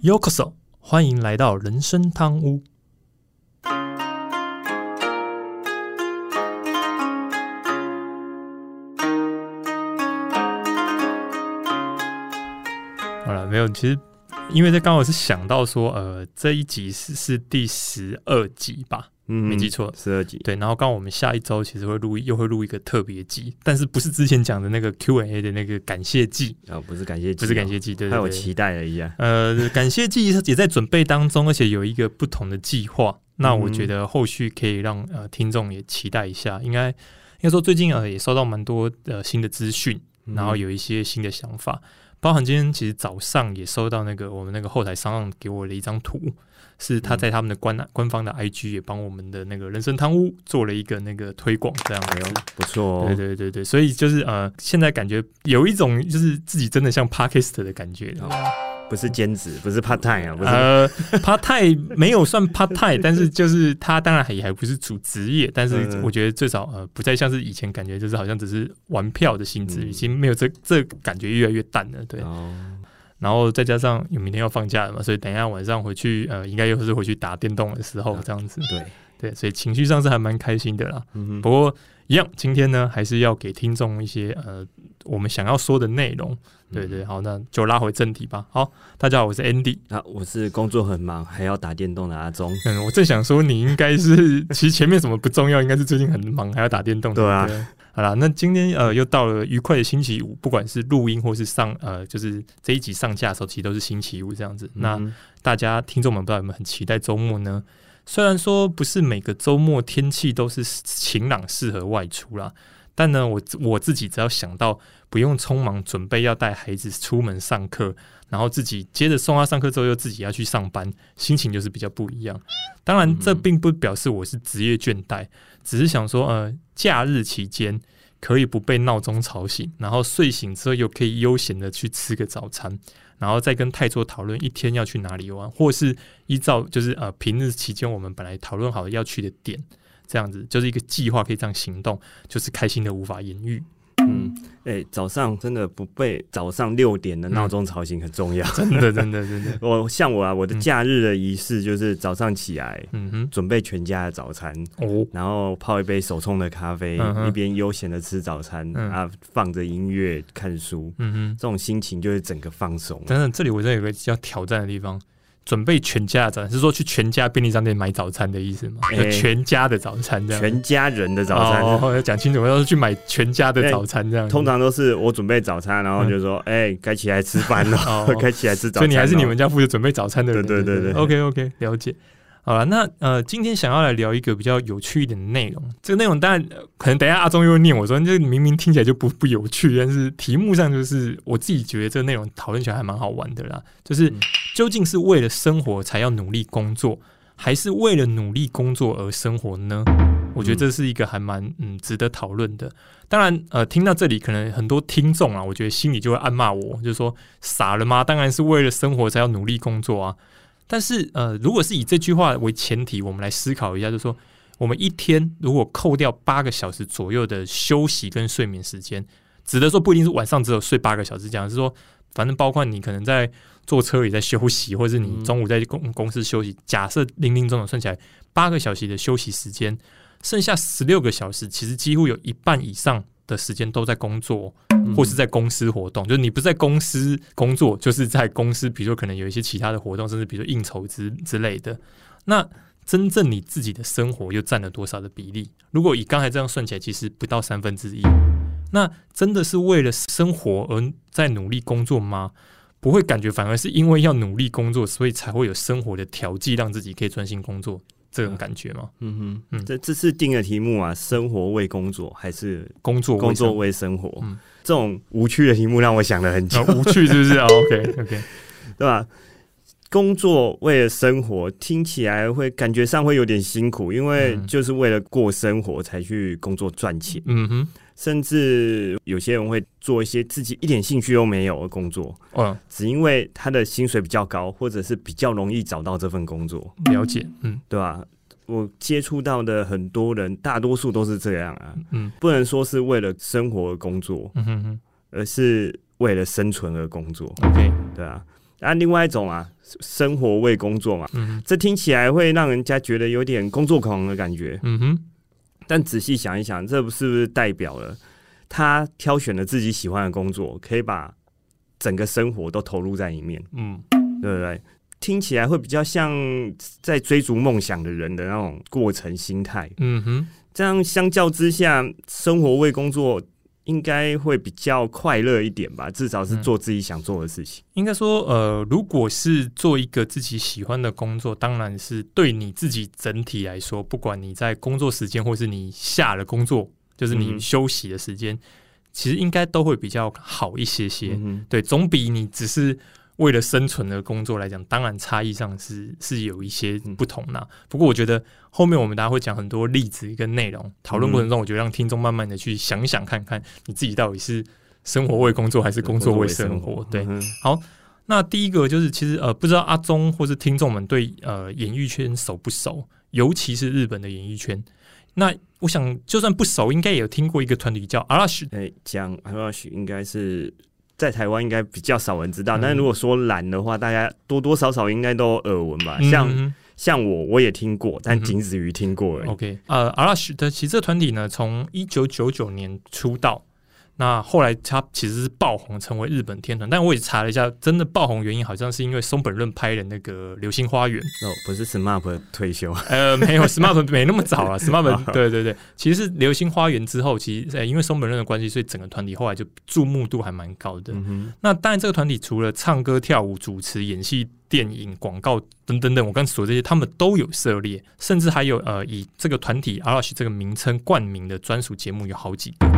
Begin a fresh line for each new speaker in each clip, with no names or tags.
Yokoso，欢迎来到人生汤屋。好了，没有，其实因为这刚好是想到说，呃，这一集是是第十二集吧，
嗯
没记错
十二集。
对，然后刚好我们下一周其实会录又会录一个特别季，但是不是之前讲的那个 Q&A 的那个感谢季，
啊，不是感谢季哦，
不是感谢季，对对对，
害我期待了一下。
呃，感谢季也在准备当中，而且有一个不同的计划。那我觉得后续可以让呃听众也期待一下。应该应该说最近呃也收到蛮多呃新的资讯，然后有一些新的想法，包含今天其实早上也收到那个我们那个后台商上给我的一张图，是他在他们的官官方的 IG 也帮我们的那个人生汤屋做了一个那个推广，这样
哎呦
子。，
不错哦。
对对对对，所以就是呃，现在感觉有一种就是自己真的像 Parkist 的感觉，
哦不是兼职，不是 part time 啊，不是。
呃，part time 没有算 part time，但是就是他当然也还不是主职业，但是
嗯。
我觉得最少呃不再像是以前感觉就是好像只是玩票的性质，
嗯。
已经没有这这感觉越来越淡了，对。
哦，
然后再加上有明天要放假了嘛，所以等一下晚上回去呃应该又是回去打电动的时候这样子，
对，
对，所以情绪上是还蛮开心的啦。
嗯
不过一样，今天呢还是要给听众一些呃我们想要说的内容。对对，好，那就拉回正题吧。好，大家好，我是 Andy。
啊，我是工作很忙还要打电动的阿忠。
嗯，我正想说，你应该是其实前面什么不重要，应该是最近很忙，还要打电动。
对啊
不好啦，那今天呃又到了愉快的星期五，不管是录音或是上呃，就是这一集上架的时候，其实都是星期五这样子。那
嗯
大家听众们不知道有没有很期待周末呢？虽然说不是每个周末天气都是晴朗适合外出啦，但呢，我我自己只要想到不用匆忙准备要带孩子出门上课，然后自己接着送他上课之后又自己要去上班，心情就是比较不一样。当然，这并不表示我是职业倦怠，只是想说，呃，假日期间可以不被闹钟吵醒，然后睡醒之后又可以悠闲的去吃个早餐。然后再跟泰卓讨论一天要去哪里玩，或是依照就是呃平日期间我们本来讨论好要去的点，这样子就是一个计划可以这样行动，就是开心的无法言喻。
嗯，哎，早上真的不被早上六点的闹钟吵醒很重要。
真的真的真的，
我像我啊，我的假日的仪式就是早上起来
嗯。哼，
准备全家的早餐，
哦，
然后泡一杯手冲的咖啡，
嗯
一边悠闲的吃早餐
嗯。
啊，放着音乐看书，
嗯哼，
这种心情就是整个放松。
等等，这里我真的有个要挑战的地方。准备全家的早餐，是说去全家便利商店买早餐的意思吗？全家的早餐这样。
全家人的早餐，
哦，要讲清楚，要是去买全家的早餐这样。
通常都是我准备早餐，然后就说：“哎、该起来吃饭了，
哦
该起来吃早餐。”
所以你还是你们家负责准备早餐的人。
对对对对
OK OK，了解。好了，那呃，今天想要来聊一个比较有趣一点的内容。这个内容当然、呃可能等一下阿忠又会念我说，这明明听起来就不不有趣，但是题目上就是我自己觉得这个内容讨论起来还蛮好玩的啦。就是
嗯
究竟是为了生活才要努力工作，还是为了努力工作而生活呢？我觉得这是一个还蛮嗯值得讨论的。当然，呃，听到这里，可能很多听众啊，我觉得心里就会暗骂我，就是说傻了吗？当然是为了生活才要努力工作啊。但是，呃，如果是以这句话为前提，我们来思考一下，就是说，我们一天如果扣掉八个小时左右的休息跟睡眠时间，指的说不一定是晚上只有睡八个小时，讲是说，反正包括你可能在坐车也在休息，或者是你中午在公公司休息。假设零零总总算起来八个小时的休息时间，剩下十六个小时，其实几乎有一半以上的时间都在工作，或是在公司活动。就是你不在公司工作，就是在公司，比如说可能有一些其他的活动，甚至比如说应酬之之类的。那真正你自己的生活又占了多少的比例？如果以刚才这样算起来，其实不到三分之一。那真的是为了生活而在努力工作吗？不会感觉，反而是因为要努力工作，所以才会有生活的调剂，让自己可以专心工作，这种感觉吗？
嗯哼，
嗯
这这次定的题目啊，生活为工作还是
工作为
工作
生
为生活？
嗯
这种无趣的题目让我想了很久，
啊无趣是不是、哦、？OK OK，
对吧？工作为了生活，听起来会感觉上会有点辛苦，因为
嗯
就是为了过生活才去工作赚钱，
嗯哼，
甚至有些人会做一些自己一点兴趣都没有的工作，
嗯，
只因为他的薪水比较高，或者是比较容易找到这份工作，
了解，嗯。
对吧？我接触到的很多人，大多数都是这样啊，
嗯。
不能说是为了生活而工作，
嗯哼哼。
而是为了生存而工作
，，OK，
对啊。啊，另外一种啊，生活为工作嘛，
嗯
这听起来会让人家觉得有点工作狂的感觉。
嗯哼，
但仔细想一想，这不是不是代表了他挑选了自己喜欢的工作，可以把整个生活都投入在里面，
嗯
对不对？听起来会比较像在追逐梦想的人的那种过程心态。
嗯哼，
这样相较之下，生活为工作应该会比较快乐一点吧？至少是做自己想做的事情。
应该说，呃，如果是做一个自己喜欢的工作，当然是对你自己整体来说，不管你在工作时间，或是你下了工作，就是你
嗯
休息的时间，其实应该都会比较好一些些。
嗯
对，总比你只是为了生存的工作来讲，当然差异上是是有一些不同啦。不过我觉得后面我们大家会讲很多例子跟内容，讨论过程中，我觉得让听众慢慢的去想想看看，你自己到底是生活为工作还是工作为生活？对，
嗯哼
那第一个就是，其实呃，不知道阿忠或是听众们对呃演艺圈熟不熟，尤其是日本的演艺圈。那我想，就算不熟，应该也有听过一个团体叫 Arashi。
哎，讲 Rush 应该是在台湾应该比较少人知道，
嗯
但是如果说蓝的话，大家多多少少应该都有耳闻吧。像
嗯
像我我也听过，但仅止于听过而已。
OK，呃，Arashi 的其实这团体呢，从一九九九年出道，那后来他其实是爆红，成为日本天团。但我也查了一下，真的爆红原因好像是因为松本润拍了那个《流星花园》。
哦，不是 SMAP 退休，
呃，没有 SMAP 没那么早啊，SMAP 对对对，其实是《流星花园》之后，其实、呃、因为松本润的关系，所以整个团体后来就注目度还蛮高的。
嗯，
那当然，这个团体除了唱歌、跳舞、主持、演戏、电影、广告等等等，我刚才说的这些，他们都有涉猎，甚至还有呃以这个团体 Arashi 这个名称冠名的专属节目有好几个。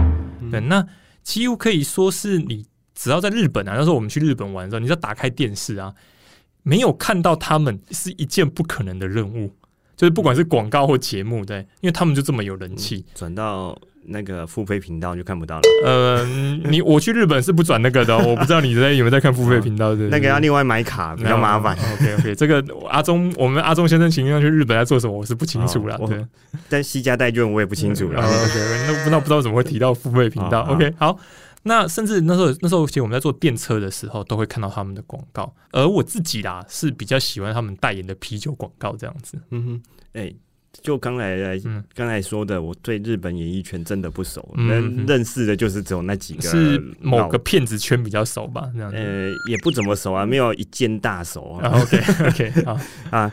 对，那几乎可以说是你只要在日本啊，那时候我们去日本玩的时候，你只要打开电视啊，没有看到他们是一件不可能的任务。就是不管是广告或节目，对，因为他们就这么有人气。
转到那个付费频道就看不到了，
呃，你我去日本是不转那个的哦，我不知道你在有没有在看付费频道的。
那个要另外买卡，比较麻烦。
OK OK，这个阿忠，我们阿忠先生情愿去日本在做什么，我是不清楚了。
哦
对，
但西家代券我也不清楚
哦
了。
OK，那不知道不知道怎么会提到付费频道。
好
OK，好。那甚至那时候，那时候其实我们在做电车的时候，都会看到他们的广告。而我自己啦，是比较喜欢他们代言的啤酒广告这样子。
嗯哼，哎、就刚才来
嗯，
刚才说的，我对日本演艺圈真的不熟，
嗯
认、识的就是只有那几个
是某个骗子圈比较熟吧？这样子。
呃，也不怎么熟啊，没有一件大熟啊。
啊 OK OK，好，
啊，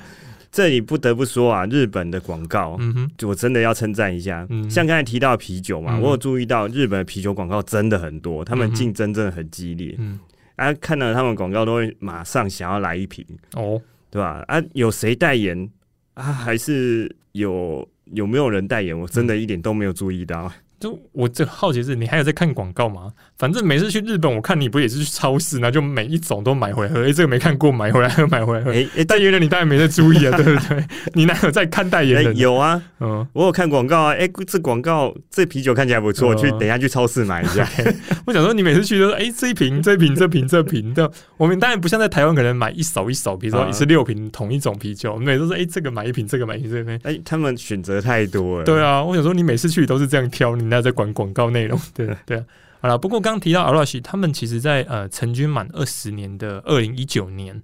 这里不得不说啊，日本的广告，
嗯哼，
我真的要称赞一下。
嗯
像刚才提到啤酒嘛，
嗯
我有注意到日本的啤酒广告真的很多，他们竞争真的很激烈。
嗯，
啊，看到他们广告都会马上想要来一瓶，
哦，
对吧？啊，有谁代言啊？还是有有没有人代言？我真的一点都没有注意到。
就我这好奇是，你还有在看广告吗？反正每次去日本，我看你不也是去超市，然后就每一种都买回来喝。诶，这个没看过，买回来喝，买回来喝。
哎、哎、
代言人你当然没在注意啊，对不对？你哪有在看代言？
有啊，
嗯，
我有看广告啊。哎、这广告这啤酒看起来不错，
哦
去等一下去超市买一下。
我想说你每次去都说，哎、这一瓶，这一瓶，这瓶，这瓶的。我们当然不像在台湾，可能买一手一手，比如说
啊
一次六瓶同一种啤酒，我们每次都是哎、这个买一瓶，这个买一瓶，这瓶。
哎、他们选择太多了。
对啊，我想说你每次去都是这样挑，你那在管广告内容？对对啊。好了，不过刚刚提到 Arashi，他们其实在呃成军满二十年的二零一九年，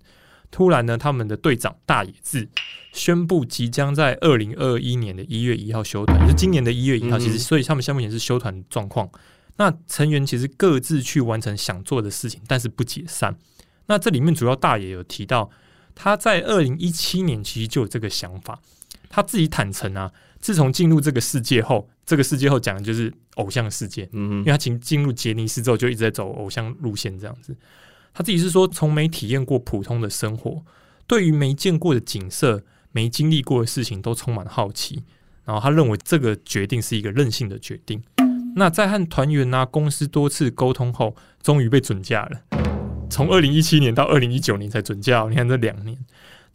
突然呢，他们的队长大野智宣布即将在二零二一年的一月一号休团，就是今年的一月一号。其实，所以他们下面也是休团状况。那成员其实各自去完成想做的事情，但是不解散。那这里面主要大野有提到，他在二零一七年其实就有这个想法，他自己坦诚啊，自从进入这个世界后，这个世界后讲的就是偶像世界，因为他进进入杰尼斯之后就一直在走偶像路线这样子。他自己是说，从没体验过普通的生活，对于没见过的景色、没经历过的事情都充满好奇。然后他认为这个决定是一个任性的决定。那在和团员啊、公司多次沟通后，终于被准假了。从二零一七年到二零一九年才准假哦，你看这两年。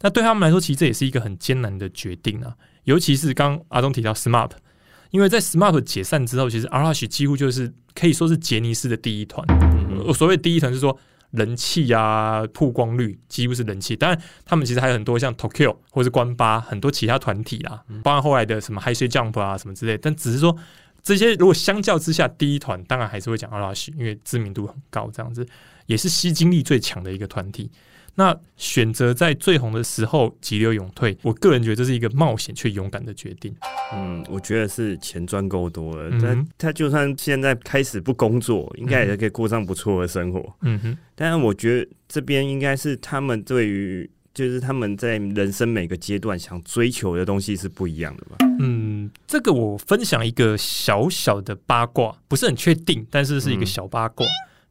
那对他们来说，其实这也是一个很艰难的决定啊。尤其是刚刚阿东提到 SMAP，因为在 SMAP 解散之后，其实 Arashi 几乎就是可以说是杰尼斯的第一团。
嗯
所谓第一团是说人气啊、曝光率几乎是人气。当然，他们其实还有很多像 Tokyo 或是关八很多其他团体啊，包括后来的什么 High Say Jump 啊什么之类。但只是说这些如果相较之下，第一团当然还是会讲 Arashi，因为知名度很高，这样子也是吸金力最强的一个团体。那选择在最红的时候急流勇退，我个人觉得这是一个冒险却勇敢的决定。
嗯，我觉得是钱赚够多了，
嗯
他他就算现在开始不工作，应该也可以过上不错的生活。
嗯哼，
但是我觉得这边应该是他们对于，就是他们在人生每个阶段想追求的东西是不一样的吧？
嗯，这个我分享一个小小的八卦，不是很确定，但是是一个小八卦。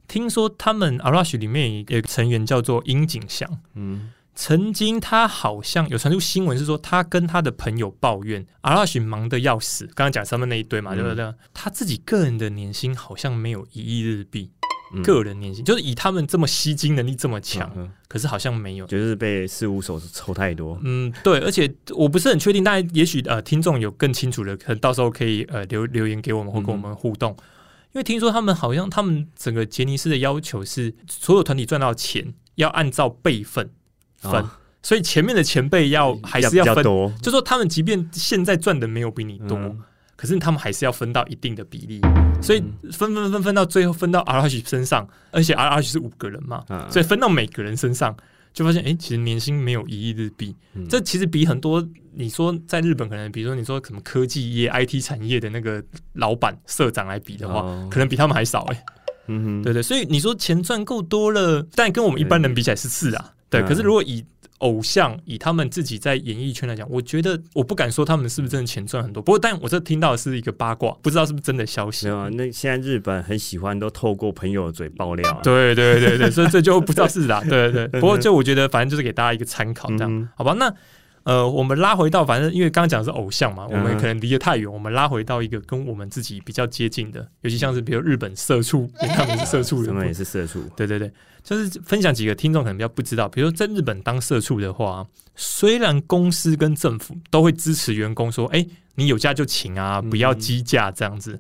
听说他们 Arash 里面有一个成员叫做樱井翔，
嗯，
曾经他好像有传出新闻是说，他跟他的朋友抱怨 Arash 忙得要死，刚刚讲他们那一堆嘛，
嗯
对不对？他自己个人的年薪好像没有一亿日币，
嗯
个人年薪就是以他们这么吸金能力这么强，
嗯
可是好像没有。
就是被事务所抽太多。
嗯，对，而且我不是很确定，但也许呃，听众有更清楚的，可能到时候可以呃留留言给我们或跟我们互动。因为听说他们好像他们整个杰尼斯的要求是，所有团体赚到钱要按照辈分分，
哦
所以前面的前辈要还是
要
分。
多，
就说他们即便现在赚的没有比你多，
嗯。
可是他们还是要分到一定的比例，所以分分分分到最后分到 R H 身上，而且 R H 是五个人嘛，
啊
所以分到每个人身上，就发现哎、诶其实年薪没有一亿日币，
嗯。
这其实比很多你说在日本可能，比如说你说什么科技业、IT 产业的那个老板、社长来比的话，
哦。
可能比他们还少哎、
嗯哼，
对对，所以你说钱赚够多了，但跟我们一般人比起来是次啊，对。
嗯。
可是如果以偶像以他们自己在演艺圈来讲，我觉得我不敢说他们是不是真的钱赚很多。不过，但我这听到的是一个八卦，不知道是不是真的消息
没。有啊。那现在日本很喜欢都透过朋友的嘴爆料啊。
对对对对，所以这就不知道是啥。对对对，不过就我觉得，反正就是给大家一个参考，这样、
嗯
好吧？那呃，我们拉回到，反正因为刚刚讲的是偶像嘛，我们
嗯
可能离得太远，我们拉回到一个跟我们自己比较接近的，尤其像是比如日本社畜，他们是社畜人
他们也是社畜，
对对对，就是分享几个听众可能比较不知道，比如说在日本当社畜的话，虽然公司跟政府都会支持员工说，哎、你有假就请啊，不要积假这样子。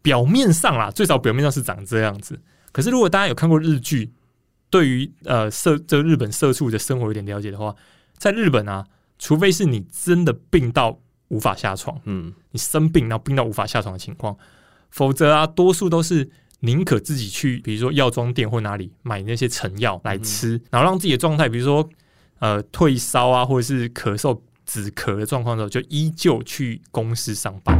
表面上啦，最少表面上是长这样子。可是如果大家有看过日剧，对于呃社这个日本社畜的生活有点了解的话，在日本啊，除非是你真的病到无法下床，
嗯，
你生病然后病到无法下床的情况，否则啊，多数都是宁可自己去，比如说药妆店或哪里买那些成药来吃，然后让自己的状态，比如说呃退烧啊，或者是咳嗽、止咳的状况的时候，就依旧去公司上班、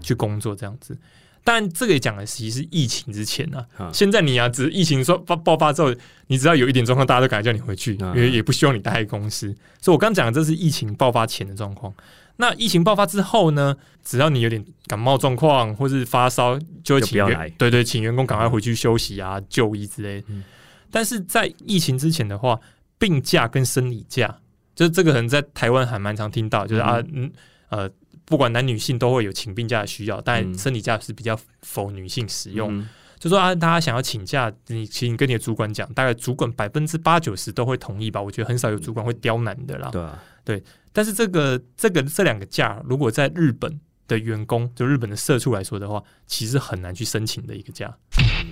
去工作这样子。但这个也讲的其实是疫情之前啊，
啊
现在你啊，只是疫情说爆爆发之后，你只要有一点状况，大家都赶快叫你回去，
啊
因为也不希望你待在公司。所以我刚讲的这是疫情爆发前的状况。那疫情爆发之后呢，只要你有点感冒状况或是发烧，就会请员对对，请员工赶快回去休息啊、就医之类的。
嗯
但是在疫情之前的话，病假跟生理假，就是这个可能在台湾还蛮常听到，就是啊，嗯呃，不管男女性都会有请病假的需要，但
嗯
生理假是比较否女性使用。
嗯
就说啊，大家想要请假，你请跟你的主管讲，大概主管百分之八九十都会同意吧。我觉得很少有主管会刁难的啦。
对啊，
但是这个这个这两个假，如果在日本的员工，就日本的社畜来说的话，其实很难去申请的一个假，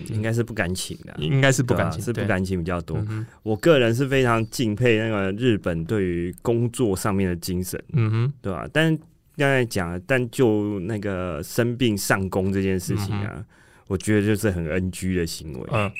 应该是不敢请的，
应该是不敢请，对
对啊是不。敢请比较多
嗯。
我个人是非常敬佩那个日本对于工作上面的精神，
嗯哼，
对吧、但刚才讲了，但就那个生病上工这件事情啊，我觉得就是很 NG 的行为。
嗯。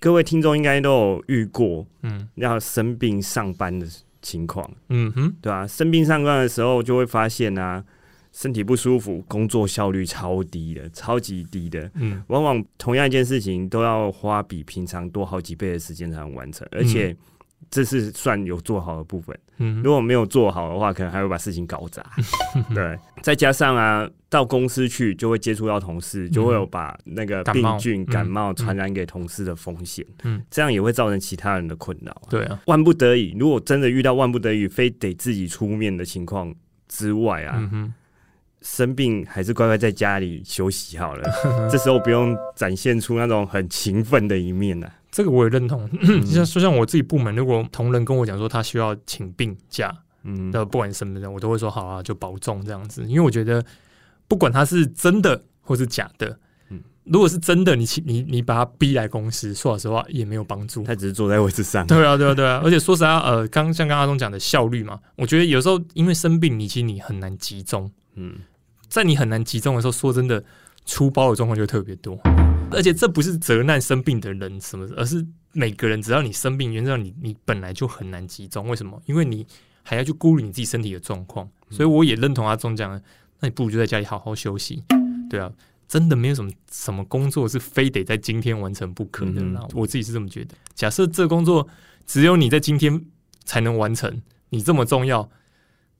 各位听众应该都有遇过
嗯。
要生病上班的情况，
嗯哼，
对吧、生病上班的时候，就会发现啊，身体不舒服，工作效率超低的，超级低的。
嗯。
往往同样一件事情都要花比平常多好几倍的时间才能完成，而且这是算有做好的部分。
嗯
如果没有做好的话，可能还会把事情搞砸。对，再加上啊，到公司去就会接触到同事，就会有把那个病菌、
嗯
感冒传染给同事的风险。
嗯
这样也会造成其他人的困扰啊。
对啊，
万不得已，如果真的遇到万不得已非得自己出面的情况之外啊，
嗯，
生病还是乖乖在家里休息好了。这时候不用展现出那种很勤奋的一面呢、
这个我也认同。像就像我自己部门，如果同仁跟我讲说他需要请病假，
嗯，
的不管什么人，我都会说好啊，就保重这样子。因为我觉得，不管他是真的或是假的，
嗯
如果是真的，你请你你把他逼来公司，说老实话也没有帮助。
他只是坐在位置上。
对啊，对啊，对啊，而且说实在话，呃，刚像刚刚阿忠讲的效率嘛，我觉得有时候因为生病，你其实你很难集中，
嗯，
在你很难集中的时候，说真的，出包的状况就特别多。而且这不是责难生病的人什么，而是每个人只要你生病，原则上你你本来就很难集中。为什么？因为你还要去顾虑你自己身体的状况。所以我也认同阿忠讲的，那你不如就在家里好好休息。对啊，真的没有什么什么工作是非得在今天完成不可的啦。我自己是这么觉得。假设这工作只有你在今天才能完成，你这么重要，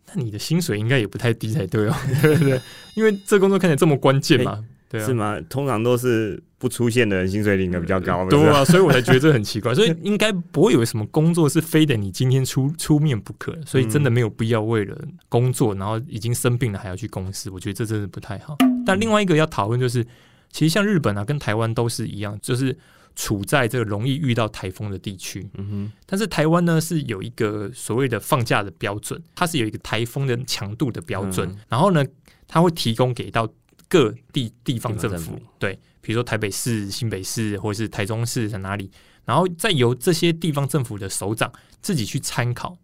那你的薪水应该也不太低才对哦，对 不对？因为这工作看起来这么关键嘛。
是吗？通常都是不出现的人薪水领的比较高，
对啊，所以我才觉得这很奇怪。所以应该不会有什么工作是非得你今天出出面不可，所以真的没有必要为了工作，然后已经生病了还要去公司。我觉得这真的不太好。但另外一个要讨论就是，其实像日本啊，跟台湾都是一样，就是处在这个容易遇到台风的地区。嗯哼。但是台湾呢是有一个所谓的放假的标准，它是有一个台风的强度的标准，然后呢，它会提供给到。各地地方政府对，比如说台北市、新北市或者是台中市在哪里，然后再由这些地方政府的首长自己去参考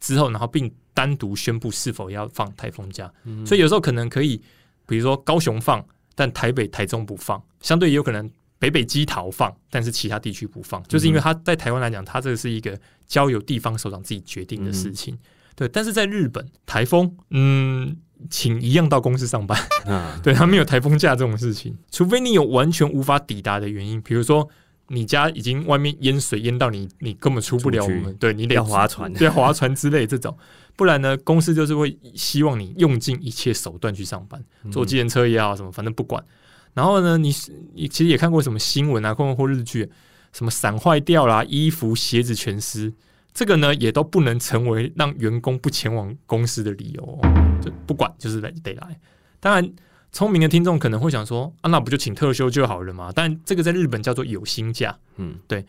之后，然后并单独宣布是否要放台风假。所以有时候可能可以，比如说高雄放，但台北、台中不放；相对也有可能北北基桃放，但是其他地区不放，就是因为他在台湾来讲，他这个是一个交由地方首长自己决定的事情。对，但是在日本台风，嗯。请一样到公司上班，对他没有台风假这种事情，除非你有完全无法抵达的原因，比如说你家已经外面淹水淹到你，你根本出不了门，对你得
划船，
对划船之类这种，不然呢，公司就是会希望你用尽一切手段去上班，坐计程车也好，什么反正不管。然后呢，你你其实也看过什么新闻啊，或或日剧，什么伞坏掉啦，衣服鞋子全湿。这个呢，也都不能成为让员工不前往公司的理由。就不管，就是得得来。当然，聪明的听众可能会想说：“啊，那不就请特休就好了嘛？”但这个在日本叫做有薪假。嗯，对。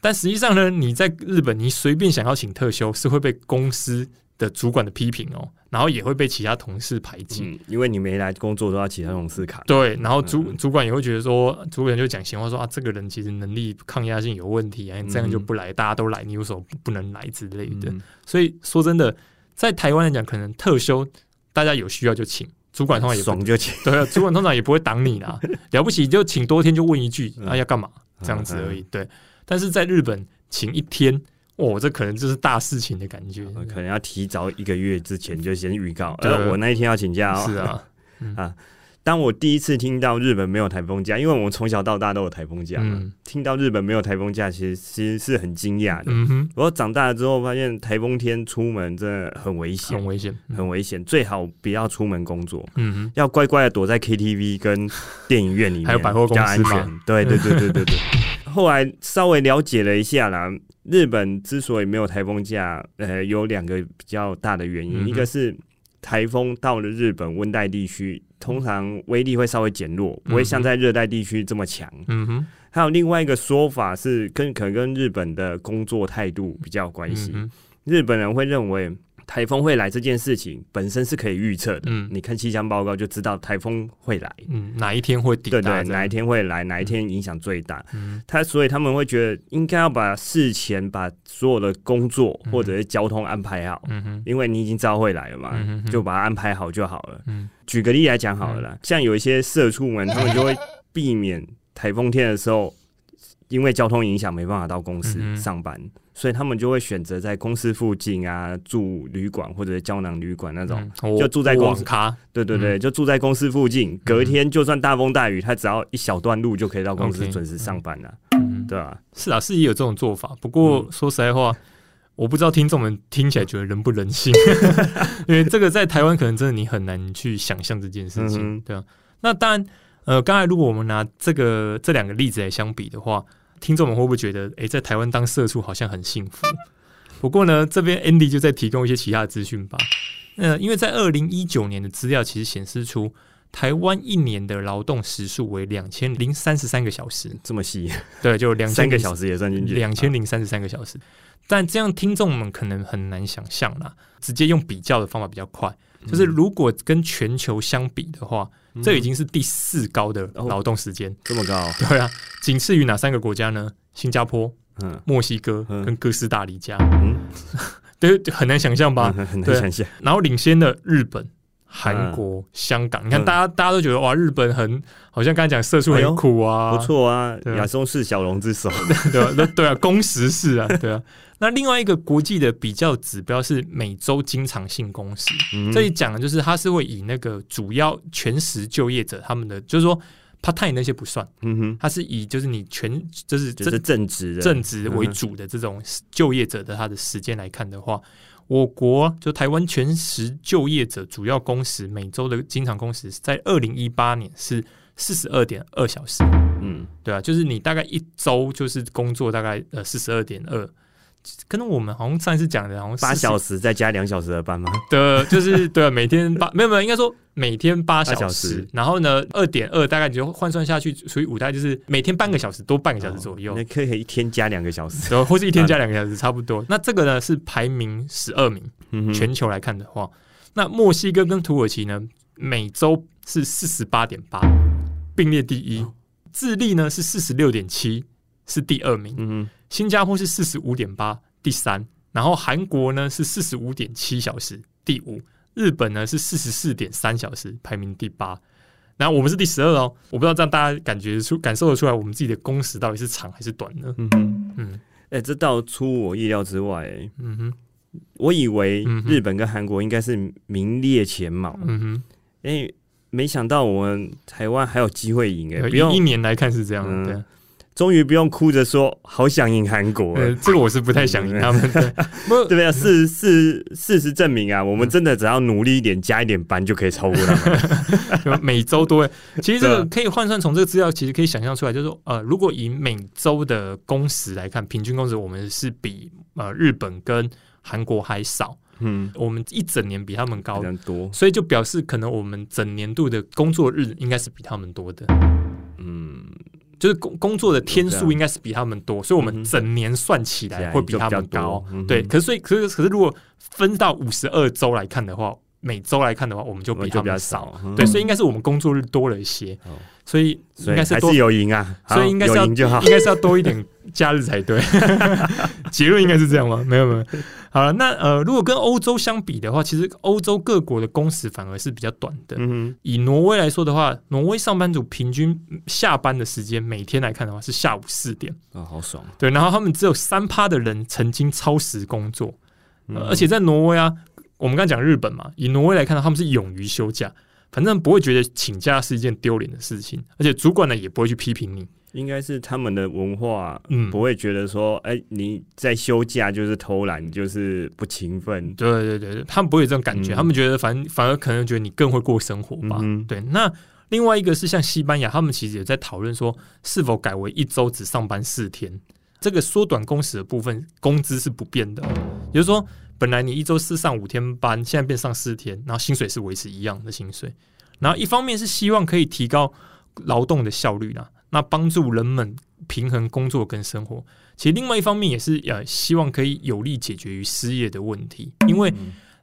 但实际上呢，你在日本，你随便想要请特休，是会被公司。的主管的批评哦，然后也会被其他同事排挤，
因为你没来工作都要其他同事卡。
对，然后主主管也会觉得说，主管就讲闲话说啊，这个人其实能力抗压性有问题啊，这样就不来，大家都来，你有什么不能来之类的。所以说真的，在台湾来讲，可能特休大家有需要就请，主管通常也
爽就请，
对，主管通常也不会挡你啦，了不起就请多天就问一句啊要干嘛？这样子而已。对，但是在日本请一天。哦，这可能就是大事情的感觉，
可能要提早一个月之前就先预告。呃，我那一天要请假哦。
是啊，
啊，当我第一次听到日本没有台风假，因为我们从小到大都有台风假嘛，听到日本没有台风假，其实其实是很惊讶的。嗯哼，我长大了之后发现，台风天出门真的很危险，
很危险，
很危险，最好不要出门工作。嗯哼，要乖乖的躲在 KTV 跟电影院里面，
还有百货公司
嘛。对对对对对对。后来稍微了解了一下啦。日本之所以没有台风假，呃，有两个比较大的原因，一个是台风到了日本温带地区，通常威力会稍微减弱，不会像在热带地区这么强。嗯哼，还有另外一个说法是，跟可能跟日本的工作态度比较有关系，日本人会认为。台风会来这件事情本身是可以预测的，嗯，你看气象报告就知道台风会来，
嗯，哪一天会抵
达，对对，哪一天会来，哪一天影响最大，嗯，他所以他们会觉得应该要把事前把所有的工作或者是交通安排好，嗯哼，因为你已经知道会来了嘛，就把它安排好就好了，嗯，举个例来讲好了啦，像有一些社畜们，他们就会避免台风天的时候。因为交通影响没办法到公司上班，所以他们就会选择在公司附近啊住旅馆或者胶囊旅馆那种，就住在公司。对对对，就住在公司附近，隔天就算大风大雨，他只要一小段路就可以到公司准时上班了，对啊？
是啊，是也有这种做法。不过说实在话，我不知道听众们听起来觉得人不人性，因为这个在台湾可能真的你很难去想象这件事情，对啊。那当然。呃，刚才如果我们拿这个这两个例子来相比的话，听众们会不会觉得，哎，在台湾当社畜好像很幸福？不过呢，这边 Andy 就再提供一些其他的资讯吧。呃，因为在二零一九年的资料其实显示出，台湾一年的劳动时数为两千零三十三个小时，
这么细？
对，就两
三个小时也算进去，
两千零三十三个小时。但这样听众们可能很难想象啦，直接用比较的方法比较快，就是如果跟全球相比的话。这已经是第四高的劳动时间，
这么高？
对啊，仅次于哪三个国家呢？新加坡、嗯，墨西哥跟哥斯达黎加。嗯，对，很难想象吧？
很难想象。
然后领先的日本、韩国、香港。你看，大家大家都觉得哇，日本很好像刚才讲色素很苦啊，
不错啊，亚松是小龙之首，
对吧？那对啊，工时是啊，对啊。那另外一个国际的比较指标是每周经常性工时，这里讲的就是它是会以那个主要全时就业者他们的，就是说 part time 那些不算，嗯哼，它是以就是你全就是
就是正职
正职为主的这种就业者的他的时间来看的话，我国就台湾全时就业者主要工时每周的经常工时在二零一八年是四十二点二小时，嗯，对啊，就是你大概一周就是工作大概呃四十二点二。跟我们好像上一次讲的，好像
八小时再加两小时的班吗？
对，就是对啊，每天八没有没有，应该说每天八小时，然后呢，二点二大概你就换算下去，除以五，大概就是每天半个小时，多半个小时左右。
那可以一天加两个小时，
对，或是一天加两个小时，差不多。那这个呢是排名十二名，全球来看的话，那墨西哥跟土耳其呢，每周是四十八点八，并列第一。智利呢是四十六点七。是第二名，嗯，新加坡是四十五点八，第三，然后韩国呢是四十五点七小时，第五，日本呢是四十四点三小时，排名第八，然后我们是第十二哦，我不知道这样大家感觉出感受得出来，我们自己的工时到底是长还是短呢？嗯
嗯，哎，这倒出我意料之外，嗯哼，我以为日本跟韩国应该是名列前茅，嗯哼，哎，没想到我们台湾还有机会赢，哎，
不用一年来看是这样的。
终于不用哭着说好想赢韩国，
这个我是不太想赢他们，
的对不对？事事事实证明啊，我们真的只要努力一点，加一点班就可以超过他
们。每周都会，其实这个可以换算，从这个资料其实可以想象出来，就是说，呃，如果以每周的工时来看，平均工时我们是比呃日本跟韩国还少，嗯，我们一整年比他们高
多，
所以就表示可能我们整年度的工作日应该是比他们多的，嗯。就是工工作的天数应该是比他们多，所以我们整年算起来会比他们高。对，可是所以可是可是如果分到五十二周来看的话，每周来看的话，我们就比他们少。对，所以应该是我们工作日多了一些，所以应该是
还是有赢啊。
所以应该是要应该是要多一点假日才对。结论应该是这样吗？没有没有。好了，那呃，如果跟欧洲相比的话，其实欧洲各国的工时反而是比较短的。嗯以挪威来说的话，挪威上班族平均下班的时间每天来看的话是下午四点
啊，好爽。
对，然后他们只有三趴的人曾经超时工作，而且在挪威啊，我们刚讲日本嘛，以挪威来看到，他们是勇于休假，反正不会觉得请假是一件丢脸的事情，而且主管呢也不会去批评你。
应该是他们的文化，嗯，不会觉得说，哎，你在休假就是偷懒，就是不勤奋。
对对对对，他们不会有这种感觉，他们觉得反反而可能觉得你更会过生活吧。对，那另外一个是像西班牙，他们其实也在讨论说，是否改为一周只上班四天，这个缩短工时的部分，工资是不变的。也就是说，本来你一周四上五天班，现在变上四天，然后薪水是维持一样的薪水。然后一方面是希望可以提高劳动的效率啦。那帮助人们平衡工作跟生活，其实另外一方面也是呃，希望可以有力解决于失业的问题。因为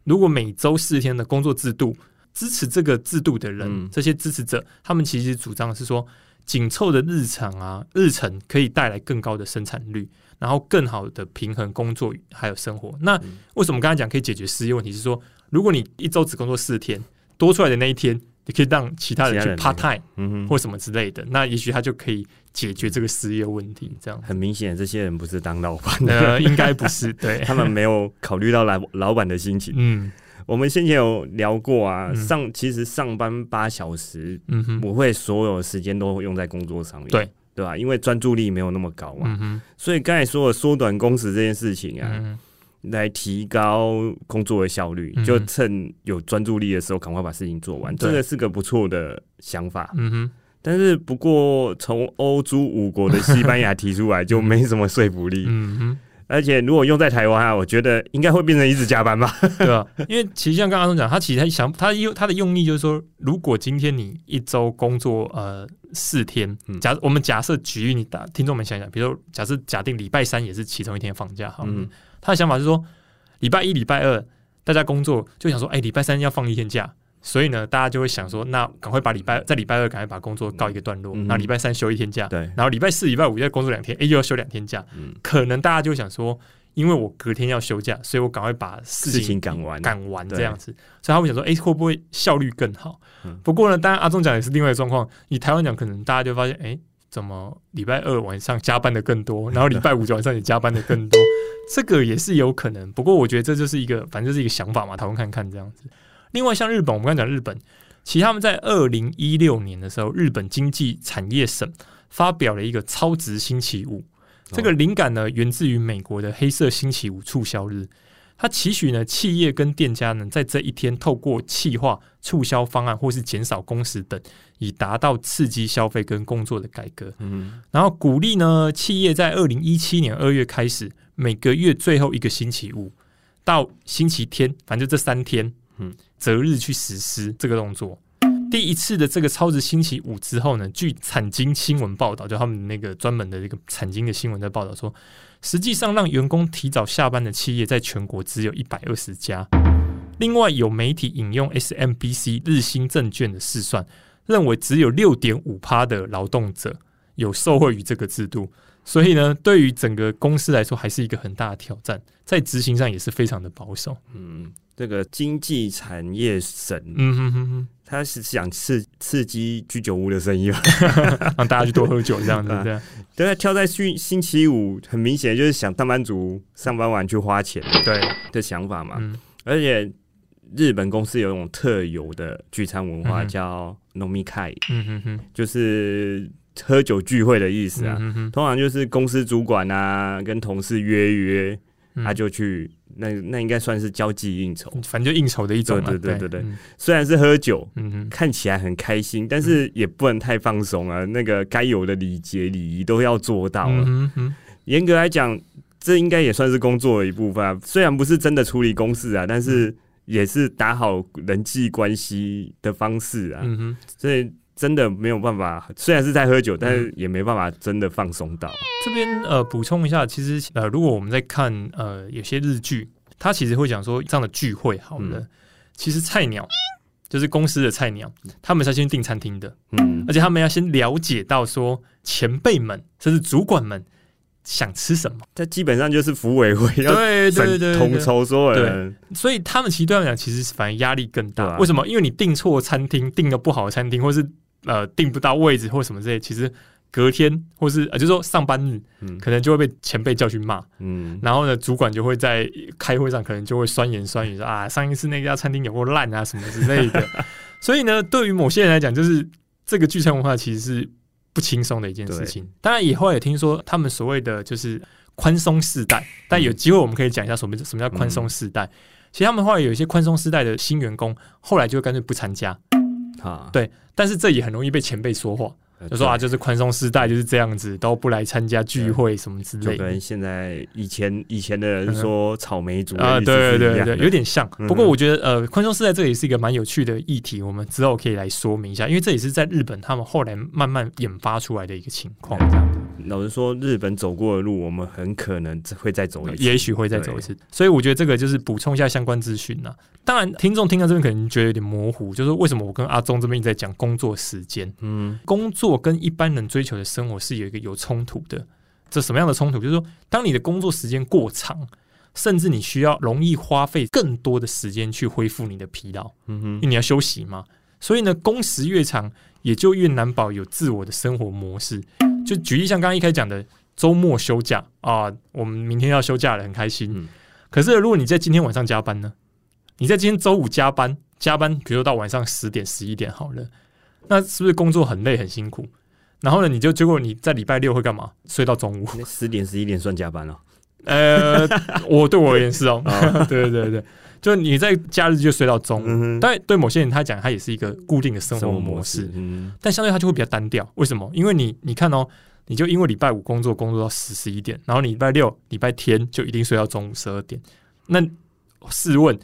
如果每周四天的工作制度，支持这个制度的人，这些支持者，他们其实主张的是说，紧凑的日常啊，日程可以带来更高的生产率，然后更好的平衡工作还有生活。那为什么刚才讲可以解决失业问题？是说，如果你一周只工作四天，多出来的那一天。你可以让其他人去 part time，或什么之类的，那也许他就可以解决这个失业问题。这样
很明显，这些人不是当老板
的，应该不是。对
他们没有考虑到老老板的心情。嗯，我们先前有聊过啊，上其实上班八小时，嗯不会所有时间都用在工作上面，
对
对吧？因为专注力没有那么高嘛。嗯所以刚才说的缩短工时这件事情啊。嗯来提高工作的效率，就趁有专注力的时候，赶快把事情做完，这个是个不错的想法。嗯哼，但是不过从欧洲五国的西班牙提出来就没什么说服力。嗯哼，而且如果用在台湾啊，我觉得应该会变成一直加班吧？
对吧？因为其实像刚刚讲，他其实他想他用他的用意就是说，如果今天你一周工作呃四天，假我们假设举例，你打听众们想想，比如说假设假定礼拜三也是其中一天放假，好。他的想法是说，礼拜一、礼拜二大家工作，就想说，哎，礼拜三要放一天假，所以呢，大家就会想说，那赶快把礼拜在礼拜二赶快把工作告一个段落，然后礼拜三休一天假，
对，
然后礼拜四、礼拜五再工作两天，哎，又要休两天假，可能大家就想说，因为我隔天要休假，所以我赶快把事
情赶完，
赶完这样子。所以他会想说，哎，会不会效率更好？不过呢，当然阿忠讲也是另外的状况。以台湾讲，可能大家就发现，哎，怎么礼拜二晚上加班的更多，然后礼拜五晚上也加班的更多，这个也是有可能。不过我觉得这就是一个，反正就是一个想法嘛，讨论看看这样子。另外，像日本，我们刚讲日本，其实他们在二零一六年的时候，日本经济产业省发表了一个超值星期五。这个灵感呢，源自于美国的黑色星期五促销日。它期许呢，企业跟店家呢，在这一天透过企划促销方案，或是减少工时等，以达到刺激消费跟工作的改革。嗯，然后鼓励呢，企业在二零一七年二月开始，每个月最后一个星期五到星期天，反正这三天。嗯，择日去实施这个动作。第一次的这个超值星期五之后呢，据产经新闻报道，就他们那个专门的一个产经的新闻在报道说，实际上让员工提早下班的企业在全国只有一百二十家。另外，有媒体引用 SMBC 日新证券的试算，认为只有六点五趴的劳动者有受惠于这个制度。所以呢，对于整个公司来说，还是一个很大的挑战，在执行上也是非常的保守。
嗯。这个经济产业省，嗯哼哼哼，他是想刺刺激居酒屋的生意吧，
让大家去多喝酒这样子，对
对啊，挑在星星期五，很明显就是想上班族上班完去花钱，
对
的想法嘛。而且日本公司有一种特有的聚餐文化，叫农民开，嗯哼哼，就是喝酒聚会的意思啊。通常就是公司主管啊跟同事约约，他就去。那那应该算是交际应酬，
反正就应酬的一种。
对对对对对，虽然是喝酒，嗯看起来很开心，但是也不能太放松啊。那个该有的礼节礼仪都要做到了。嗯严格来讲，这应该也算是工作的一部分啊。虽然不是真的处理公事啊，但是也是打好人际关系的方式啊。所以。真的没有办法，虽然是在喝酒，但是也没办法真的放松到。
这边呃，补充一下，其实呃，如果我们在看呃有些日剧，他其实会讲说这样的聚会，好了，其实菜鸟就是公司的菜鸟，他们是先订餐厅的，嗯，而且他们要先了解到说前辈们甚至主管们想吃什么，
这基本上就是服委会
要对对对
统筹所有人，
所以他们其实对他们讲，其实反而压力更大。为什么？因为你订错餐厅，订了不好的餐厅，或是呃，订不到位置或什么之类，其实隔天或是呃，就说上班日，可能就会被前辈叫去骂，嗯，然后呢，主管就会在开会上可能就会酸言酸语说啊，上一次那家餐厅有过烂啊什么之类的，所以呢，对于某些人来讲，就是这个聚餐文化其实是不轻松的一件事情。当然，以后也听说他们所谓的就是宽松世代，但有机会我们可以讲一下什么什么叫宽松世代。其实他们后来有一些宽松世代的新员工，后来就干脆不参加。对，但是这也很容易被前辈说话，就说啊，就是宽松时代就是这样子，都不来参加聚会什么之类的。
就跟现在以前以前的人说草莓族
啊，对对对对，有点像。不过我觉得呃，宽松时代这也是一个蛮有趣的议题，我们之后可以来说明一下，因为这也是在日本他们后来慢慢研发出来的一个情况。这样
老实说，日本走过的路，我们很可能会再走一次，
也许会再走一次。所以我觉得这个就是补充一下相关资讯呢。当然，听众听到这边可能觉得有点模糊，就是为什么我跟阿忠这边一直在讲工作时间？嗯，工作跟一般人追求的生活是有一个有冲突的。这什么样的冲突？就是说，当你的工作时间过长，甚至你需要容易花费更多的时间去恢复你的疲劳。嗯哼，因为你要休息嘛。所以呢，工时越长，也就越难保有自我的生活模式。就举例像刚刚一开始讲的，周末休假啊，我们明天要休假了，很开心。可是如果你在今天晚上加班呢？你在今天周五加班，加班，比如说到晚上十点、十一点好了，那是不是工作很累、很辛苦？然后呢，你就结果你在礼拜六会干嘛？睡到中午，
十点、十一点算加班了？
呃，我对我而言是哦，对对对对，就你在假日就睡到中午，但对某些人他讲，他也是一个固定的生活模式，嗯，但相对他就会比较单调。为什么？因为你你看哦，你就因为礼拜五工作工作到十十一点，然后礼拜六、礼拜天就一定睡到中午十二点，那试问？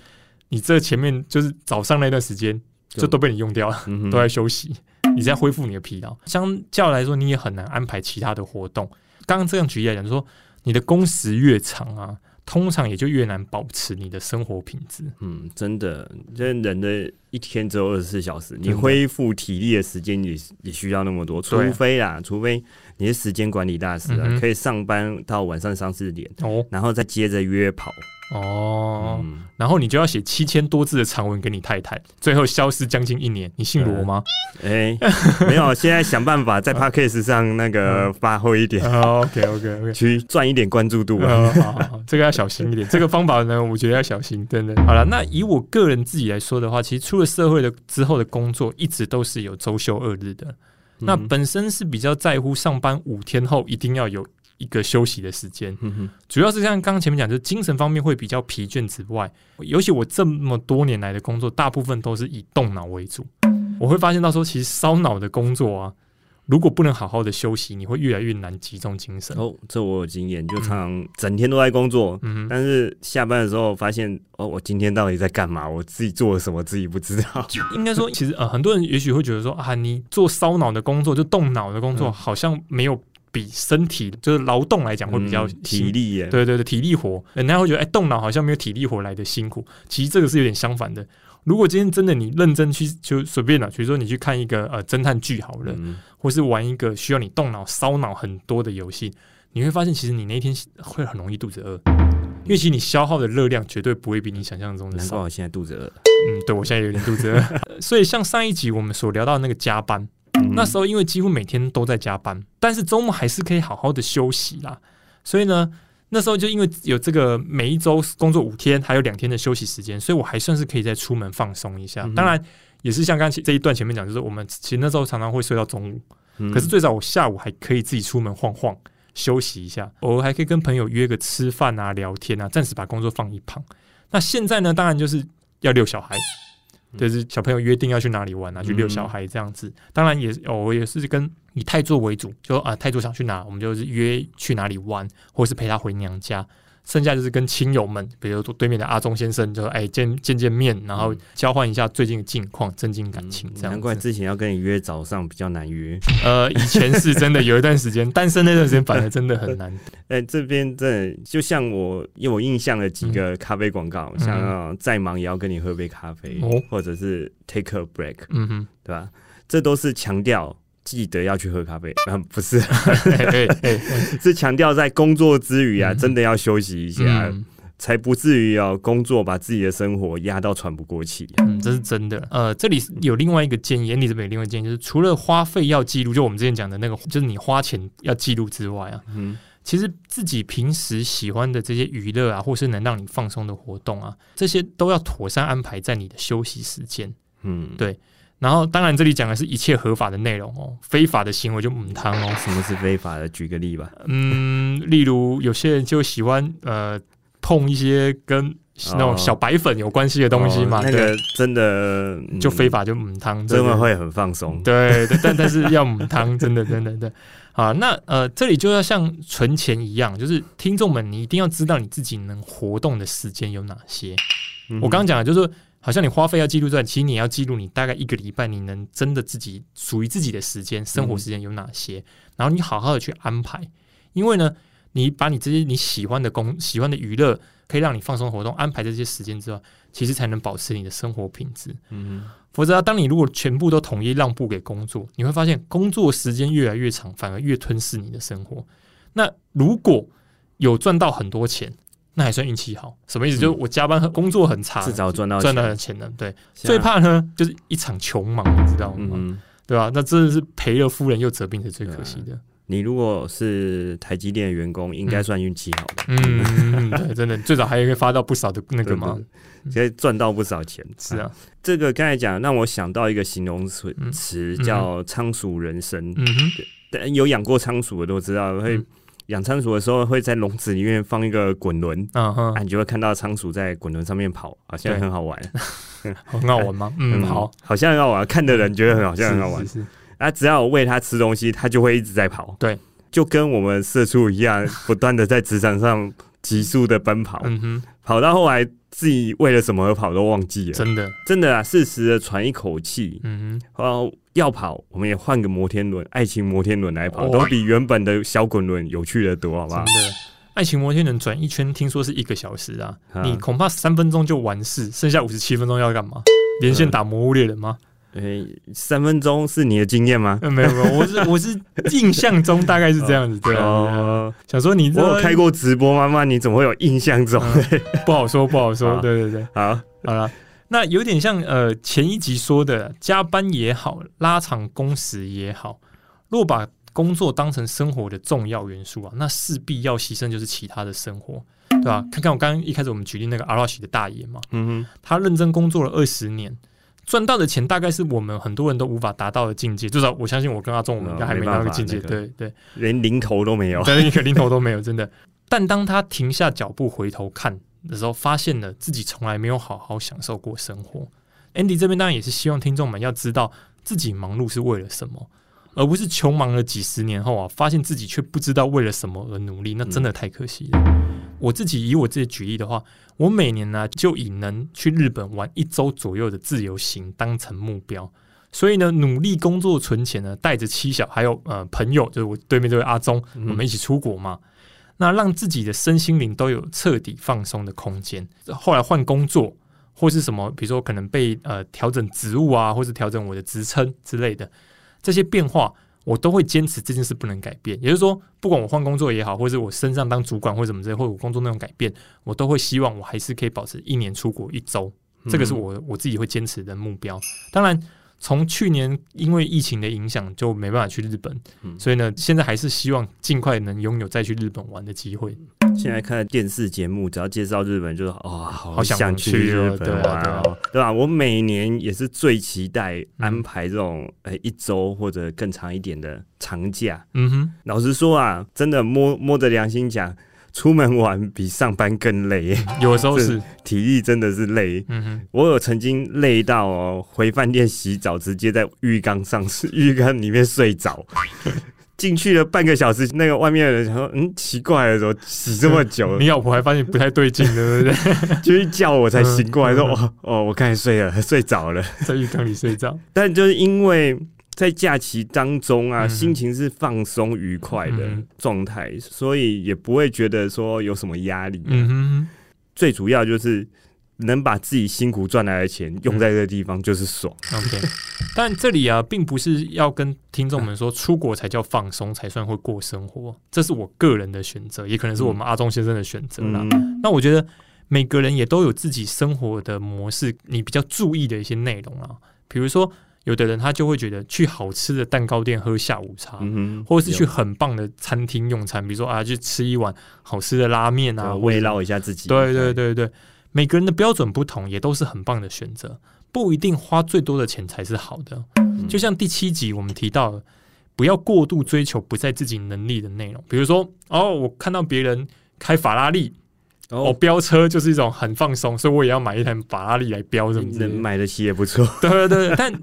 你这前面就是早上那段时间，就都被你用掉了，都在休息，你在恢复你的疲劳。相较来说，你也很难安排其他的活动。刚刚这样举例来讲，说你的工时越长啊，通常也就越难保持你的生活品质。
嗯，真的，这人的一天只有二十四小时，你恢复体力的时间也也需要那么多，除非啦，除非你是时间管理大师啊，可以上班到晚上三四点，哦，然后再接着约跑。
哦，然后你就要写七千多字的长文给你太太，最后消失将近一年。你姓罗吗？
哎，没有，现在想办法在 p a c k a s e 上那个发挥一点。
OK OK OK，
去赚一点关注度。
好好好，这个要小心一点。这个方法呢，我觉得要小心，真的。好了，那以我个人自己来说的话，其实出了社会的之后的工作，一直都是有周休二日的。那本身是比较在乎上班五天后一定要有。一个休息的时间，主要是像刚刚前面讲，就是精神方面会比较疲倦之外，尤其我这么多年来的工作，大部分都是以动脑为主。我会发现到说，其实烧脑的工作啊，如果不能好好的休息，你会越来越难集中精神。
哦，这我有经验，就常常整天都在工作，但是下班的时候发现，哦，我今天到底在干嘛？我自己做了什么，自己不知道。
应该说，其实呃，很多人也许会觉得说，啊，你做烧脑的工作，就动脑的工作，好像没有。比身体就是劳动来讲会比较
体力耶，
对对对，体力活，人家会觉得哎，动脑好像没有体力活来的辛苦。其实这个是有点相反的。如果今天真的你认真去，就随便了，比如说你去看一个呃侦探剧好了，或是玩一个需要你动脑、烧脑很多的游戏，你会发现其实你那天会很容易肚子饿，因为其实你消耗的热量绝对不会比你想象中的少。
难怪我现在肚子饿。
嗯，对我现在有点肚子饿。所以像上一集我们所聊到那个加班。那时候因为几乎每天都在加班，但是周末还是可以好好的休息啦。所以呢，那时候就因为有这个每一周工作五天，还有两天的休息时间，所以我还算是可以再出门放松一下。当然，也是像刚才这一段前面讲，就是我们其实那时候常常会睡到中午，可是最早我下午还可以自己出门晃晃休息一下，偶尔还可以跟朋友约个吃饭啊、聊天啊，暂时把工作放一旁。那现在呢，当然就是要遛小孩。就是小朋友约定要去哪里玩啊，去遛小孩这样子。当然也是，我也是跟以泰座为主，就啊泰座想去哪，我们就是约去哪里玩，或是陪他回娘家。剩下就是跟亲友们，比如说对面的阿忠先生，就哎见见见面，然后交换一下最近的近况，增进感情。这样
难怪之前要跟你约早上比较难约。
呃，以前是真的有一段时间 单身那段时间，反而真的很难。
哎，这边真的就像我有印象的几个咖啡广告，像再忙也要跟你喝杯咖啡，或者是 take a break，嗯哼，对吧？这都是强调。记得要去喝咖啡，嗯，不是，是强调在工作之余啊，真的要休息一下，才不至于要工作把自己的生活压到喘不过气。
嗯，这是真的。呃，这里有另外一个建议，眼里这边有另外一个建议，就是除了花费要记录，就我们之前讲的那个，就是你花钱要记录之外啊，嗯，其实自己平时喜欢的这些娱乐啊，或是能让你放松的活动啊，这些都要妥善安排在你的休息时间。嗯，对。然后，当然，这里讲的是一切合法的内容哦，非法的行为就母汤哦。
什么是非法的？举个例吧。
嗯，例如有些人就喜欢呃碰一些跟那种小白粉有关系的东西嘛。
那个真的
就非法就母汤，
真的会很放松。
对对，但但是要母汤，真的真的对。啊，那呃，这里就要像存钱一样，就是听众们，你一定要知道你自己能活动的时间有哪些。我刚刚讲的就是。好像你花费要记录在，其实你要记录你大概一个礼拜你能真的自己属于自己的时间，生活时间有哪些，然后你好好的去安排。因为呢，你把你这些你喜欢的工、喜欢的娱乐，可以让你放松活动安排这些时间之外，其实才能保持你的生活品质。嗯，否则当你如果全部都统一让步给工作，你会发现工作时间越来越长，反而越吞噬你的生活。那如果有赚到很多钱。那还算运气好，什么意思？就是我加班工作很差，
至少赚到
赚到钱了。对，最怕呢就是一场穷忙，你知道吗？对吧？那真的是赔了夫人又折兵，是最可惜的。
你如果是台积电的员工，应该算运气好的。
嗯，对，真的，最早还有一个发到不少的那个嘛，
所以赚到不少钱。
是啊，
这个刚才讲让我想到一个形容词词，叫仓鼠人生。嗯哼，有养过仓鼠的都知道会。养仓鼠的时候会在笼子里面放一个滚轮，嗯哼，你就会看到仓鼠在滚轮上面跑，好像很好玩，
很好玩吗？嗯，好，
好像很好玩，看的人觉得很好像很好玩。是，啊，只要我喂它吃东西，它就会一直在跑。
对，
就跟我们社畜一样，不断的在职场上急速的奔跑，嗯哼，跑到后来自己为了什么而跑都忘记了。
真的，
真的啊，适时的喘一口气，嗯哼，哦。要跑，我们也换个摩天轮，爱情摩天轮来跑，都比原本的小滚轮有趣的多，好不好？
真的，爱情摩天轮转一圈，听说是一个小时啊，你恐怕三分钟就完事，剩下五十七分钟要干嘛？连线打魔物猎人吗？
诶，三分钟是你的经验吗？
没有没有，我是我是印象中大概是这样子，对啊。想说你
我有开过直播吗？妈，你怎么会有印象中？
不好说，不好说。对对对，
好，
好了。那有点像呃前一集说的，加班也好，拉长工时也好，若把工作当成生活的重要元素啊，那势必要牺牲就是其他的生活，对吧？看看我刚刚一开始我们举例那个阿拉西的大爷嘛，嗯哼，他认真工作了二十年。赚到的钱大概是我们很多人都无法达到的境界，至少我相信我跟阿忠，我们应该还没到那个境界。对对，
连零头都没有，
对，一个零头都没有，真的。但当他停下脚步回头看的时候，发现了自己从来没有好好享受过生活。Andy 这边当然也是希望听众们要知道自己忙碌是为了什么，而不是穷忙了几十年后啊，发现自己却不知道为了什么而努力，那真的太可惜了。我自己以我自己举例的话。我每年呢就以能去日本玩一周左右的自由行当成目标，所以呢努力工作存钱呢，带着妻小还有呃朋友，就是我对面这位阿忠，我们一起出国嘛。那让自己的身心灵都有彻底放松的空间。后来换工作或是什么，比如说可能被呃调整职务啊，或是调整我的职称之类的这些变化。我都会坚持这件事不能改变，也就是说，不管我换工作也好，或者我身上当主管或者怎么之类，或者我工作内容改变，我都会希望我还是可以保持一年出国一周，这个是我我自己会坚持的目标。当然。从去年因为疫情的影响，就没办法去日本，所以呢，现在还是希望尽快能拥有再去日本玩的机会。
现在看电视节目，只要介绍日本，就是哦，
好
想
去
日本玩哦，对吧？我每年也是最期待安排这种诶一周或者更长一点的长假。嗯哼，老实说啊，真的摸摸着良心讲。出门玩比上班更累，
有时候是
体力真的是累。嗯哼，我有曾经累到哦，回饭店洗澡，直接在浴缸上 浴缸里面睡着。进去了半个小时，那个外面的人说：“嗯，奇怪了，怎么洗这么久？”
你老婆还发现不太对劲，对不对？
就一叫我才醒过来，说：“哦哦，我刚才睡了，睡着了，
在浴缸里睡着。”
但就是因为。在假期当中啊，心情是放松愉快的状态，所以也不会觉得说有什么压力。嗯哼，最主要就是能把自己辛苦赚来的钱用在这个地方，就是爽。
OK，但这里啊，并不是要跟听众们说出国才叫放松，才算会过生活。这是我个人的选择，也可能是我们阿忠先生的选择啦。那我觉得每个人也都有自己生活的模式，你比较注意的一些内容啊，比如说。有的人他就会觉得去好吃的蛋糕店喝下午茶，或者是去很棒的餐厅用餐，比如说啊，去吃一碗好吃的拉面啊，
慰劳一下自己。
对对对对，每个人的标准不同，也都是很棒的选择，不一定花最多的钱才是好的。就像第七集我们提到，不要过度追求不在自己能力的内容，比如说哦，我看到别人开法拉利。哦，飙车就是一种很放松，所以我也要买一台法拉利来飙，什么
能买得起也不错。
对对对，但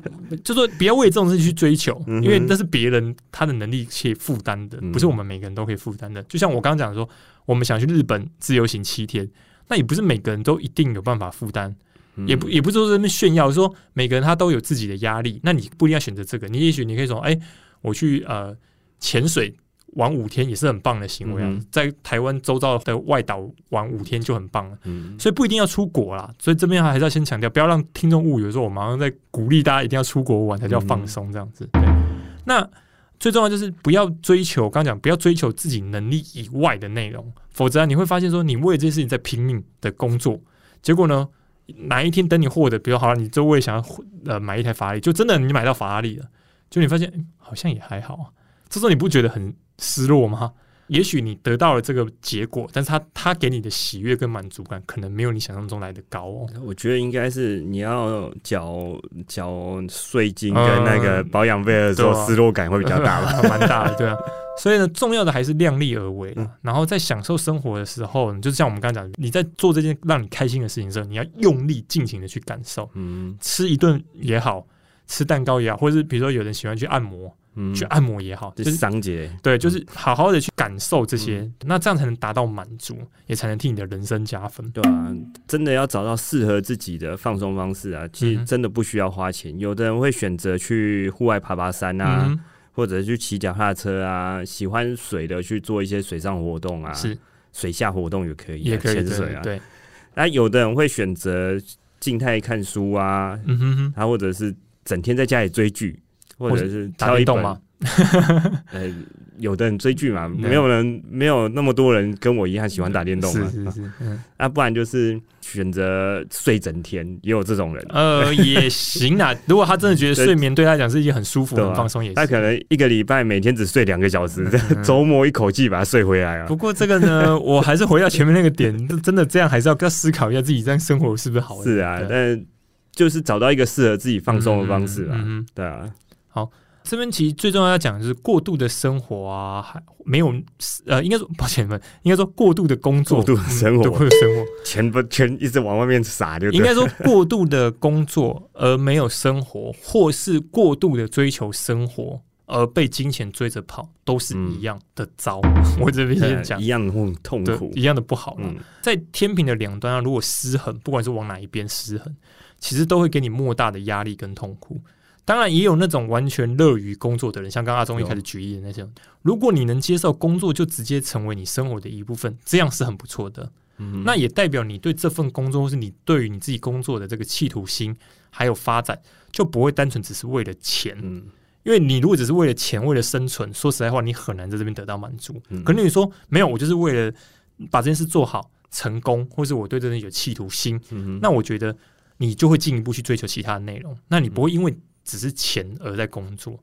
就说不要为这种事去追求，因为那是别人他的能力去负担的，不是我们每个人都可以负担的。就像我刚刚讲说，我们想去日本自由行七天，那也不是每个人都一定有办法负担，也不也不是说这边炫耀，说每个人他都有自己的压力，那你不一定要选择这个，你也许你可以说，哎，我去呃潜水。玩五天也是很棒的行为啊，在台湾周遭的外岛玩五天就很棒了，所以不一定要出国啦。所以这边还是要先强调，不要让听众误以为说我马上在鼓励大家一定要出国玩才叫放松这样子。对，那最重要就是不要追求，刚讲不要追求自己能力以外的内容，否则你会发现说你为这件事情在拼命的工作，结果呢哪一天等你获得，比如好了，你周围想要呃买一台法拉利，就真的你买到法拉利了，就你发现好像也还好啊，这时候你不觉得很？失落吗？也许你得到了这个结果，但是他他给你的喜悦跟满足感，可能没有你想象中来的高哦。
我觉得应该是你要缴缴税金跟那个保养费的时候，失落感会比较大吧，
蛮大的，对啊。所以呢，重要的还是量力而为。然后在享受生活的时候，就是像我们刚刚讲，你在做这件让你开心的事情的时候，你要用力尽情的去感受。嗯，吃一顿也好，吃蛋糕也好，或者是比如说有人喜欢去按摩。去按摩也好，
就是商节，
对，就是好好的去感受这些，那这样才能达到满足，也才能替你的人生加分，
对啊？真的要找到适合自己的放松方式啊，其实真的不需要花钱。有的人会选择去户外爬爬山啊，或者去骑脚踏车啊，喜欢水的去做一些水上活动啊。
是。
水下活动也可以，
也可以
潜水啊。
对，
那有的人会选择静态看书啊，嗯哼哼，他或者是整天在家里追剧，或者是挑一本
吗？
呃，有的人追剧嘛，没有人没有那么多人跟我一样喜欢打电动嘛，
是是是，
啊，不然就是选择睡整天，也有这种人。
呃，也行啊，如果他真的觉得睡眠对他讲是一件很舒服、很放松，也
他可能一个礼拜每天只睡两个小时，周末一口气把它睡回来啊。
不过这个呢，我还是回到前面那个点，真的这样还是要要思考一下自己这样生活是不是好？
是啊，但就是找到一个适合自己放松的方式啊。对啊，
好。这边其实最重要要讲的是过度的生活啊，还没有呃，应该说 抱歉们，应该说过度的工作，
过度的生活，
过度的生活，
钱不钱一直往外面撒，就
应该说过度的工作而没有生活，或是过度的追求生活而被金钱追着跑，都是一样的糟。我这边先讲
一样的痛苦，
一样的不好。在天平的两端啊，如果失衡，不管是往哪一边失衡，其实都会给你莫大的压力跟痛苦。当然也有那种完全乐于工作的人，像刚阿忠一开始举例的那种。如果你能接受工作就直接成为你生活的一部分，这样是很不错的。那也代表你对这份工作，或是你对于你自己工作的这个企图心还有发展，就不会单纯只是为了钱。因为你如果只是为了钱、为了生存，说实在话，你很难在这边得到满足。可能你说没有，我就是为了把这件事做好、成功，或是我对这件有企图心，那我觉得你就会进一步去追求其他的内容。那你不会因为只是钱而在工作，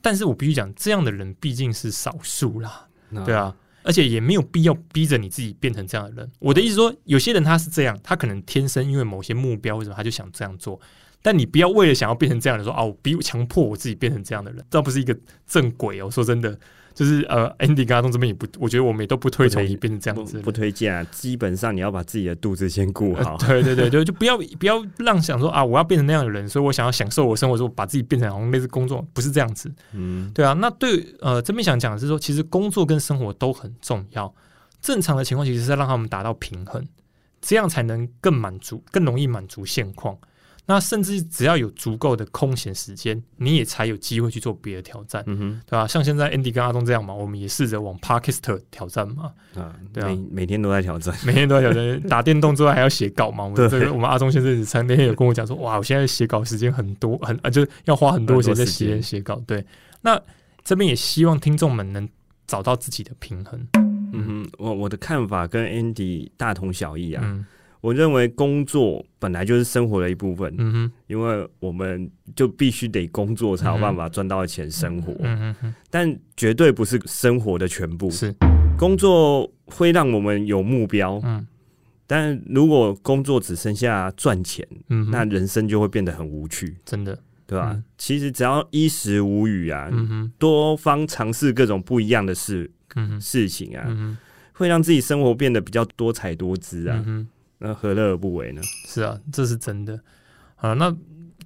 但是我必须讲，这样的人毕竟是少数啦，对啊，而且也没有必要逼着你自己变成这样的人。我的意思说，有些人他是这样，他可能天生因为某些目标，为什么他就想这样做。但你不要为了想要变成这样的说啊，我逼强迫我自己变成这样的人，这不是一个正轨哦。说真的。就是呃，Andy 跟阿东这边也不，我觉得我们也都不推崇你变成这样子，
不推荐啊。基本上你要把自己的肚子先顾好。
对对对对，就不要不要让想说啊，我要变成那样的人，所以我想要享受我生活，说把自己变成好像类似工作，不是这样子。嗯，对啊。那对呃这边想讲的是说，其实工作跟生活都很重要。正常的情况其实是让他们达到平衡，这样才能更满足，更容易满足现况。那甚至只要有足够的空闲时间，你也才有机会去做别的挑战，对吧？像现在 Andy 跟阿东这样嘛，我们也试着往 Parkister 挑战嘛，啊，对啊，
每天都在挑战，
每天都在挑战，打电动之外还要写稿嘛。我们这个我们阿忠先生前那天有跟我讲说，哇，我现在写稿时间很多，很啊，就是要花很多时间在写写稿。对，那这边也希望听众们能找到自己的平衡。
嗯哼，我我的看法跟 Andy 大同小异啊。我认为工作本来就是生活的一部分，嗯哼，因为我们就必须得工作才有办法赚到钱生活，嗯哼，但绝对不是生活的全部。
是。
工作会让我们有目标，嗯，但如果工作只剩下赚钱，嗯，那人生就会变得很无趣，
真的，
对吧？其实只要衣食无语啊，多方尝试各种不一样的事，嗯事情啊，嗯会让自己生活变得比较多彩多姿啊，嗯那何乐而不为呢？
是啊，这是真的。啊，那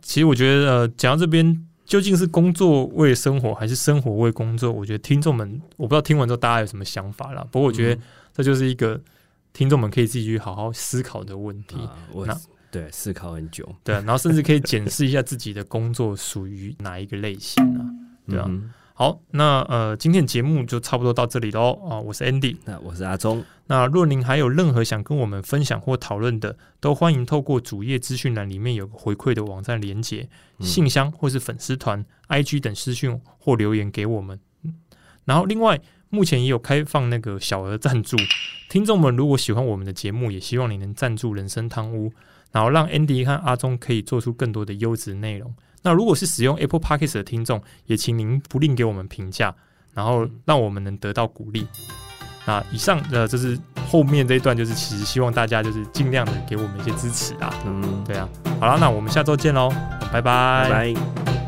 其实我觉得，呃，讲到这边，究竟是工作为生活，还是生活为工作？我觉得听众们，我不知道听完之后大家有什么想法啦。不过我觉得这就是一个听众们可以自己去好好思考的问题。
那对，思考很久。
对，然后甚至可以检视一下自己的工作属于哪一个类型啊？对啊。好，那呃，今天的节目就差不多到这里喽啊！我是 Andy，
那我是阿忠。
那若您还有任何想跟我们分享或讨论的，都欢迎透过主页资讯栏里面有个回馈的网站连接、信箱或是粉丝团、IG 等私讯或留言给我们。然后，另外目前也有开放那个小额赞助，听众们如果喜欢我们的节目，也希望你能赞助人生汤屋，然后让 Andy 和阿忠可以做出更多的优质内容。那如果是使用 Apple Podcast 的听众，也请您不吝给我们评价，然后让我们能得到鼓励。那以上的就是后面这一段，就是其实希望大家就是尽量的给我们一些支持啊。嗯，对啊。好了，那我们下周见喽，拜拜。
拜。